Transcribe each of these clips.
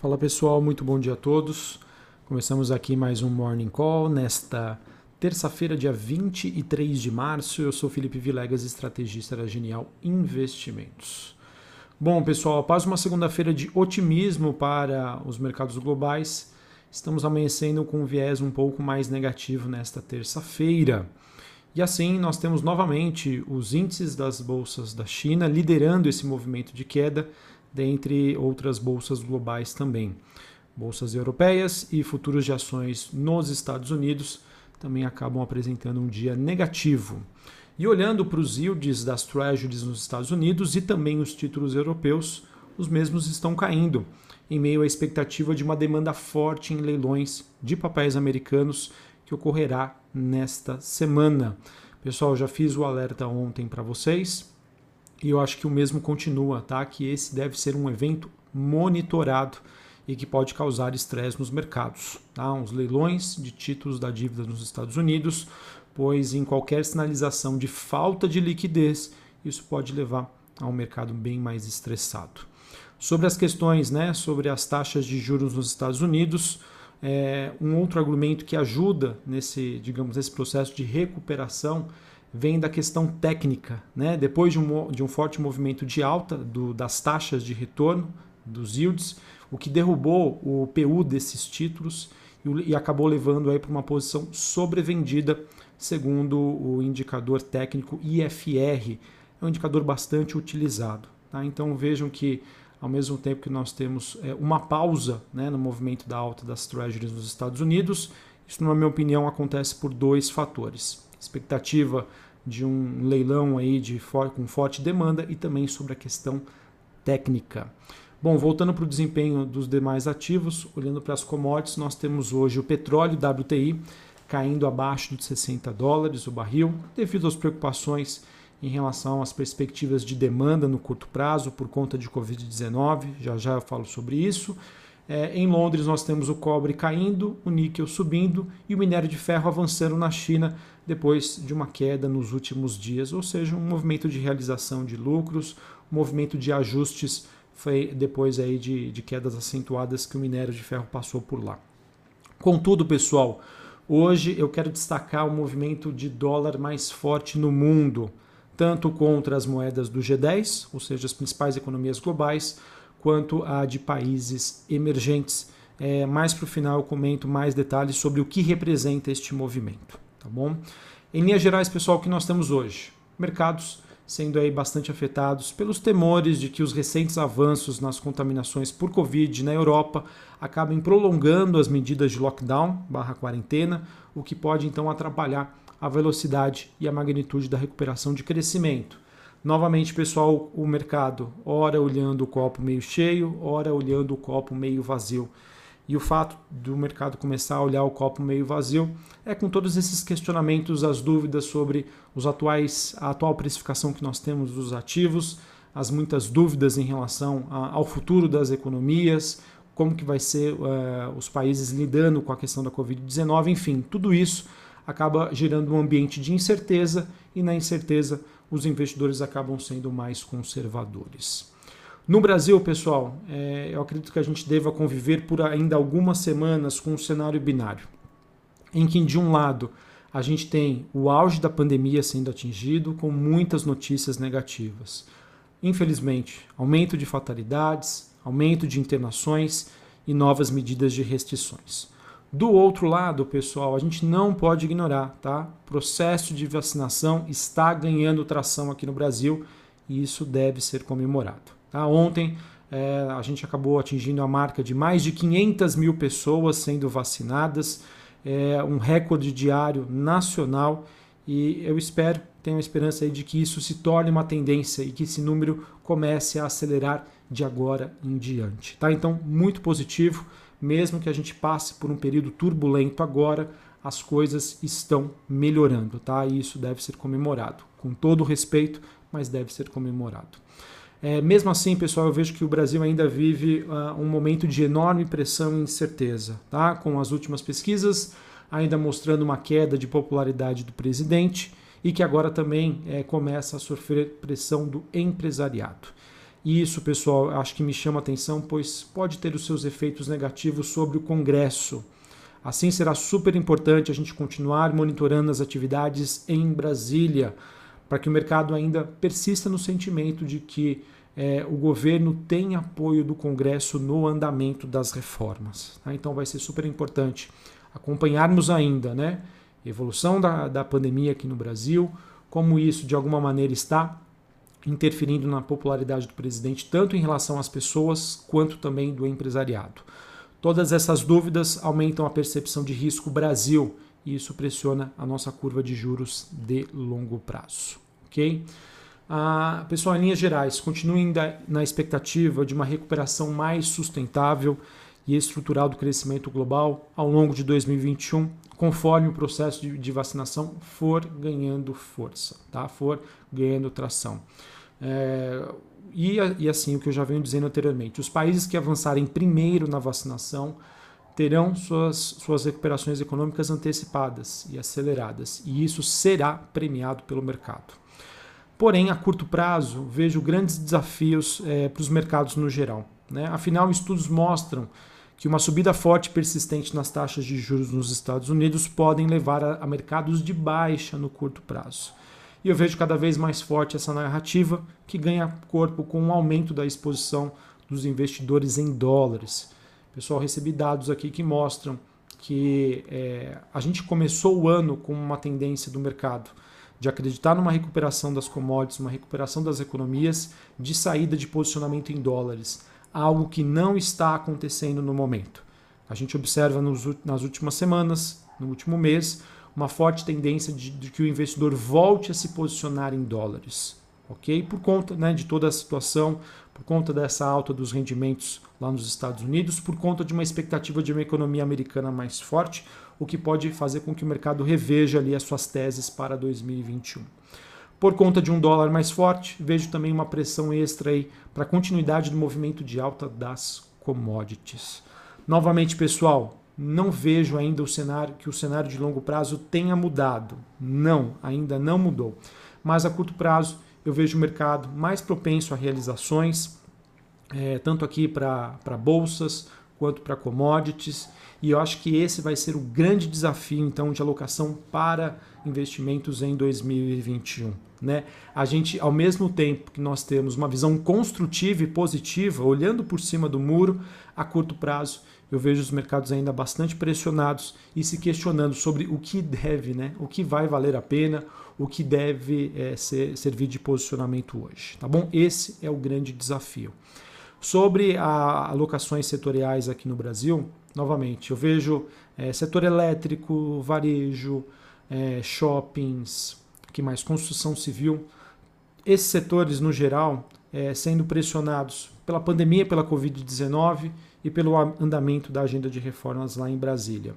Fala pessoal, muito bom dia a todos. Começamos aqui mais um Morning Call nesta terça-feira, dia 23 de março. Eu sou Felipe Vilegas, estrategista da Genial Investimentos. Bom, pessoal, após uma segunda-feira de otimismo para os mercados globais, estamos amanhecendo com um viés um pouco mais negativo nesta terça-feira. E assim, nós temos novamente os índices das bolsas da China liderando esse movimento de queda dentre outras bolsas globais também. Bolsas europeias e futuros de ações nos Estados Unidos também acabam apresentando um dia negativo. E olhando para os yields das treasuries nos Estados Unidos e também os títulos europeus, os mesmos estão caindo, em meio à expectativa de uma demanda forte em leilões de papéis americanos que ocorrerá nesta semana. Pessoal, já fiz o alerta ontem para vocês. E eu acho que o mesmo continua, tá? Que esse deve ser um evento monitorado e que pode causar estresse nos mercados. Tá? Uns leilões de títulos da dívida nos Estados Unidos, pois em qualquer sinalização de falta de liquidez, isso pode levar a um mercado bem mais estressado. Sobre as questões, né, sobre as taxas de juros nos Estados Unidos, é, um outro argumento que ajuda nesse, digamos, nesse processo de recuperação vem da questão técnica. Né? Depois de um, de um forte movimento de alta do, das taxas de retorno, dos yields, o que derrubou o PU desses títulos e, e acabou levando para uma posição sobrevendida, segundo o indicador técnico IFR. É um indicador bastante utilizado. Tá? Então vejam que ao mesmo tempo que nós temos é, uma pausa né, no movimento da alta das treasuries nos Estados Unidos, isso, na minha opinião, acontece por dois fatores expectativa de um leilão aí de com forte demanda e também sobre a questão técnica. Bom, voltando para o desempenho dos demais ativos, olhando para as commodities, nós temos hoje o petróleo WTI caindo abaixo de 60 dólares o barril, devido às preocupações em relação às perspectivas de demanda no curto prazo por conta de Covid-19. Já já eu falo sobre isso. É, em Londres, nós temos o cobre caindo, o níquel subindo e o minério de ferro avançando na China depois de uma queda nos últimos dias, ou seja, um movimento de realização de lucros, um movimento de ajustes foi depois aí de, de quedas acentuadas que o minério de ferro passou por lá. Contudo, pessoal, hoje eu quero destacar o movimento de dólar mais forte no mundo, tanto contra as moedas do G10, ou seja, as principais economias globais, quanto a de países emergentes. É, mais para o final eu comento mais detalhes sobre o que representa este movimento, tá bom? Em linhas gerais, pessoal, o que nós temos hoje? Mercados sendo aí bastante afetados pelos temores de que os recentes avanços nas contaminações por Covid na Europa acabem prolongando as medidas de lockdown barra quarentena, o que pode então atrapalhar a velocidade e a magnitude da recuperação de crescimento. Novamente, pessoal, o mercado, ora olhando o copo meio cheio, ora olhando o copo meio vazio. E o fato do mercado começar a olhar o copo meio vazio é com todos esses questionamentos, as dúvidas sobre os atuais, a atual precificação que nós temos dos ativos, as muitas dúvidas em relação ao futuro das economias, como que vai ser uh, os países lidando com a questão da Covid-19, enfim, tudo isso acaba gerando um ambiente de incerteza e na incerteza os investidores acabam sendo mais conservadores. No Brasil, pessoal, é, eu acredito que a gente deva conviver por ainda algumas semanas com um cenário binário, em que, de um lado, a gente tem o auge da pandemia sendo atingido, com muitas notícias negativas. Infelizmente, aumento de fatalidades, aumento de internações e novas medidas de restrições. Do outro lado, pessoal, a gente não pode ignorar, tá? O processo de vacinação está ganhando tração aqui no Brasil e isso deve ser comemorado. Tá? Ontem é, a gente acabou atingindo a marca de mais de 500 mil pessoas sendo vacinadas, é um recorde diário nacional e eu espero, tenho a esperança de que isso se torne uma tendência e que esse número comece a acelerar de agora em diante. Tá? Então, muito positivo mesmo que a gente passe por um período turbulento agora, as coisas estão melhorando, tá? E isso deve ser comemorado, com todo respeito, mas deve ser comemorado. É, mesmo assim, pessoal, eu vejo que o Brasil ainda vive uh, um momento de enorme pressão e incerteza, tá? Com as últimas pesquisas ainda mostrando uma queda de popularidade do presidente e que agora também é, começa a sofrer pressão do empresariado. E isso, pessoal, acho que me chama atenção, pois pode ter os seus efeitos negativos sobre o Congresso. Assim será super importante a gente continuar monitorando as atividades em Brasília, para que o mercado ainda persista no sentimento de que é, o governo tem apoio do Congresso no andamento das reformas. Tá? Então vai ser super importante acompanharmos ainda né, evolução da, da pandemia aqui no Brasil, como isso de alguma maneira está interferindo na popularidade do presidente, tanto em relação às pessoas quanto também do empresariado. Todas essas dúvidas aumentam a percepção de risco Brasil e isso pressiona a nossa curva de juros de longo prazo. Ok? Ah, pessoal, em linhas gerais, continuem na expectativa de uma recuperação mais sustentável e estrutural do crescimento global ao longo de 2021, conforme o processo de, de vacinação for ganhando força, tá? for ganhando tração. É, e, e assim, o que eu já venho dizendo anteriormente, os países que avançarem primeiro na vacinação terão suas, suas recuperações econômicas antecipadas e aceleradas, e isso será premiado pelo mercado. Porém, a curto prazo, vejo grandes desafios é, para os mercados no geral. Né? Afinal, estudos mostram que uma subida forte e persistente nas taxas de juros nos Estados Unidos podem levar a, mercados de baixa no curto prazo. E eu vejo cada vez mais forte essa narrativa que ganha corpo com o um aumento da exposição dos investidores em dólares. Pessoal, recebi dados aqui que mostram que é, a gente começou o ano com uma tendência do mercado de acreditar numa recuperação das commodities, uma recuperação das economias, de saída de posicionamento em dólares, algo que não está acontecendo no momento. A gente observa nos, nas últimas semanas, no último mês, uma forte tendência de, de, que o investidor volte a se posicionar em dólares, ok? Por conta né, de toda a situação, por conta dessa alta dos rendimentos lá nos Estados Unidos, por conta de uma expectativa de uma economia americana mais forte, o que pode fazer com que o mercado reveja ali as suas teses para 2021. Por conta de um dólar mais forte, vejo também uma pressão extra aí para a continuidade do movimento de alta das commodities. Novamente, pessoal, não vejo ainda o cenário que o cenário de longo prazo tenha mudado. Não, ainda não mudou. Mas a curto prazo eu vejo o mercado mais propenso a realizações, é, tanto aqui para bolsas quanto para commodities. E eu acho que esse vai ser o grande desafio então de alocação para investimentos em 2021. Né? A gente, ao mesmo tempo que nós temos uma visão construtiva e positiva, olhando por cima do muro, a curto prazo, eu vejo os mercados ainda bastante pressionados e se questionando sobre o que deve, né? o que vai valer a pena, o que deve é, ser, servir de posicionamento hoje. Tá bom? Esse é o grande desafio. Sobre a alocações setoriais aqui no Brasil, novamente, eu vejo é, setor elétrico, varejo, é, shoppings, que mais construção civil, esses setores no geral é, sendo pressionados pela pandemia, pela Covid-19 e pelo andamento da agenda de reformas lá em Brasília.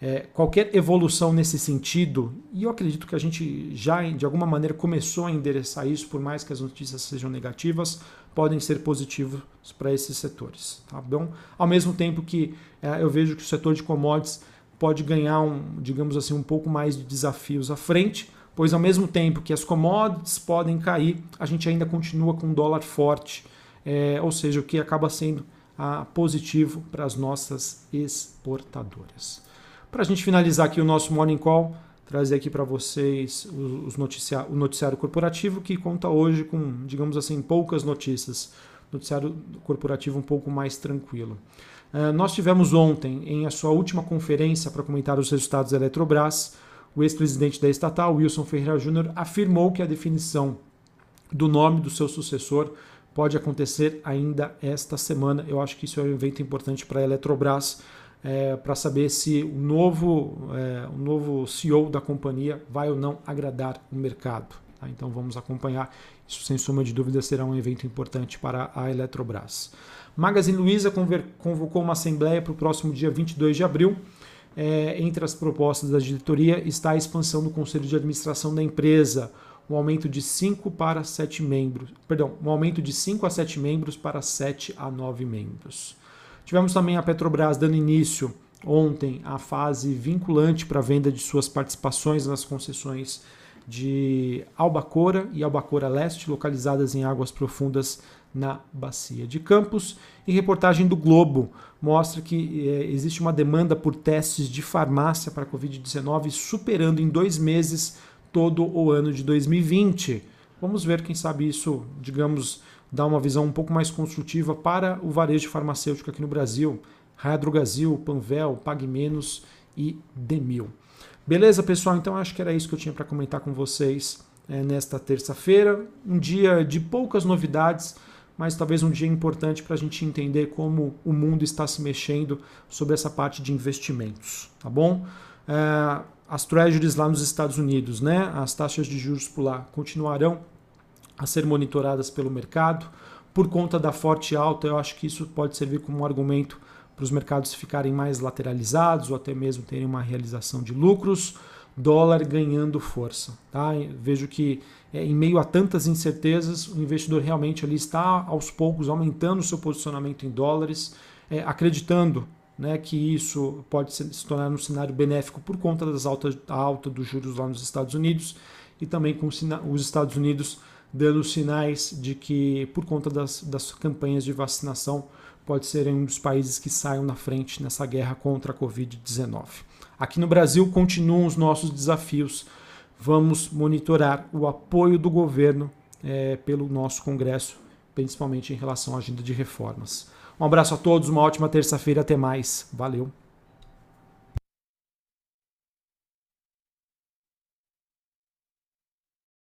É, qualquer evolução nesse sentido, e eu acredito que a gente já de alguma maneira começou a endereçar isso, por mais que as notícias sejam negativas, podem ser positivos para esses setores. Tá bom? Ao mesmo tempo que é, eu vejo que o setor de commodities pode ganhar, um, digamos assim, um pouco mais de desafios à frente, pois ao mesmo tempo que as commodities podem cair, a gente ainda continua com um dólar forte, é, ou seja, o que acaba sendo ah, positivo para as nossas exportadoras. Para a gente finalizar aqui o nosso Morning Call, trazer aqui para vocês os noticia o noticiário corporativo que conta hoje com, digamos assim, poucas notícias. Noticiário corporativo um pouco mais tranquilo. Uh, nós tivemos ontem, em a sua última conferência para comentar os resultados da Eletrobras, o ex-presidente da estatal, Wilson Ferreira Júnior, afirmou que a definição do nome do seu sucessor pode acontecer ainda esta semana. Eu acho que isso é um evento importante para a Eletrobras, é, para saber se o novo, é, o novo CEO da companhia vai ou não agradar o mercado. Tá? Então vamos acompanhar. Isso, sem sombra de dúvida, será um evento importante para a Eletrobras. Magazine Luiza convocou uma assembleia para o próximo dia 22 de abril. É, entre as propostas da diretoria está a expansão do conselho de administração da empresa, um aumento de 5 para 7 membros, perdão, um aumento de 5 a 7 membros para 7 a 9 membros. Tivemos também a Petrobras dando início ontem à fase vinculante para a venda de suas participações nas concessões de Albacora e Albacora Leste, localizadas em águas profundas na Bacia de Campos. E reportagem do Globo mostra que é, existe uma demanda por testes de farmácia para a Covid-19 superando em dois meses todo o ano de 2020. Vamos ver, quem sabe isso, digamos, dá uma visão um pouco mais construtiva para o varejo farmacêutico aqui no Brasil. Radrogazil, Panvel, Pague Menos e Demil. Beleza, pessoal? Então acho que era isso que eu tinha para comentar com vocês é, nesta terça-feira. Um dia de poucas novidades, mas talvez um dia importante para a gente entender como o mundo está se mexendo sobre essa parte de investimentos, tá bom? É, as treasuries lá nos Estados Unidos, né? As taxas de juros por lá continuarão a ser monitoradas pelo mercado. Por conta da forte alta, eu acho que isso pode servir como um argumento para os mercados ficarem mais lateralizados ou até mesmo terem uma realização de lucros, dólar ganhando força. Tá? Vejo que é, em meio a tantas incertezas, o investidor realmente ali está aos poucos aumentando o seu posicionamento em dólares, é, acreditando né, que isso pode se, tornar um cenário benéfico por conta das altas, da alta dos juros lá nos Estados Unidos e também com os Estados Unidos dando sinais de que, por conta das, das campanhas de vacinação, pode ser um dos países que saiam na frente nessa guerra contra a Covid-19. Aqui no Brasil continuam os nossos desafios. Vamos monitorar o apoio do governo é, pelo nosso Congresso, principalmente em relação à agenda de reformas. Um abraço a todos, uma ótima terça-feira, até mais. Valeu!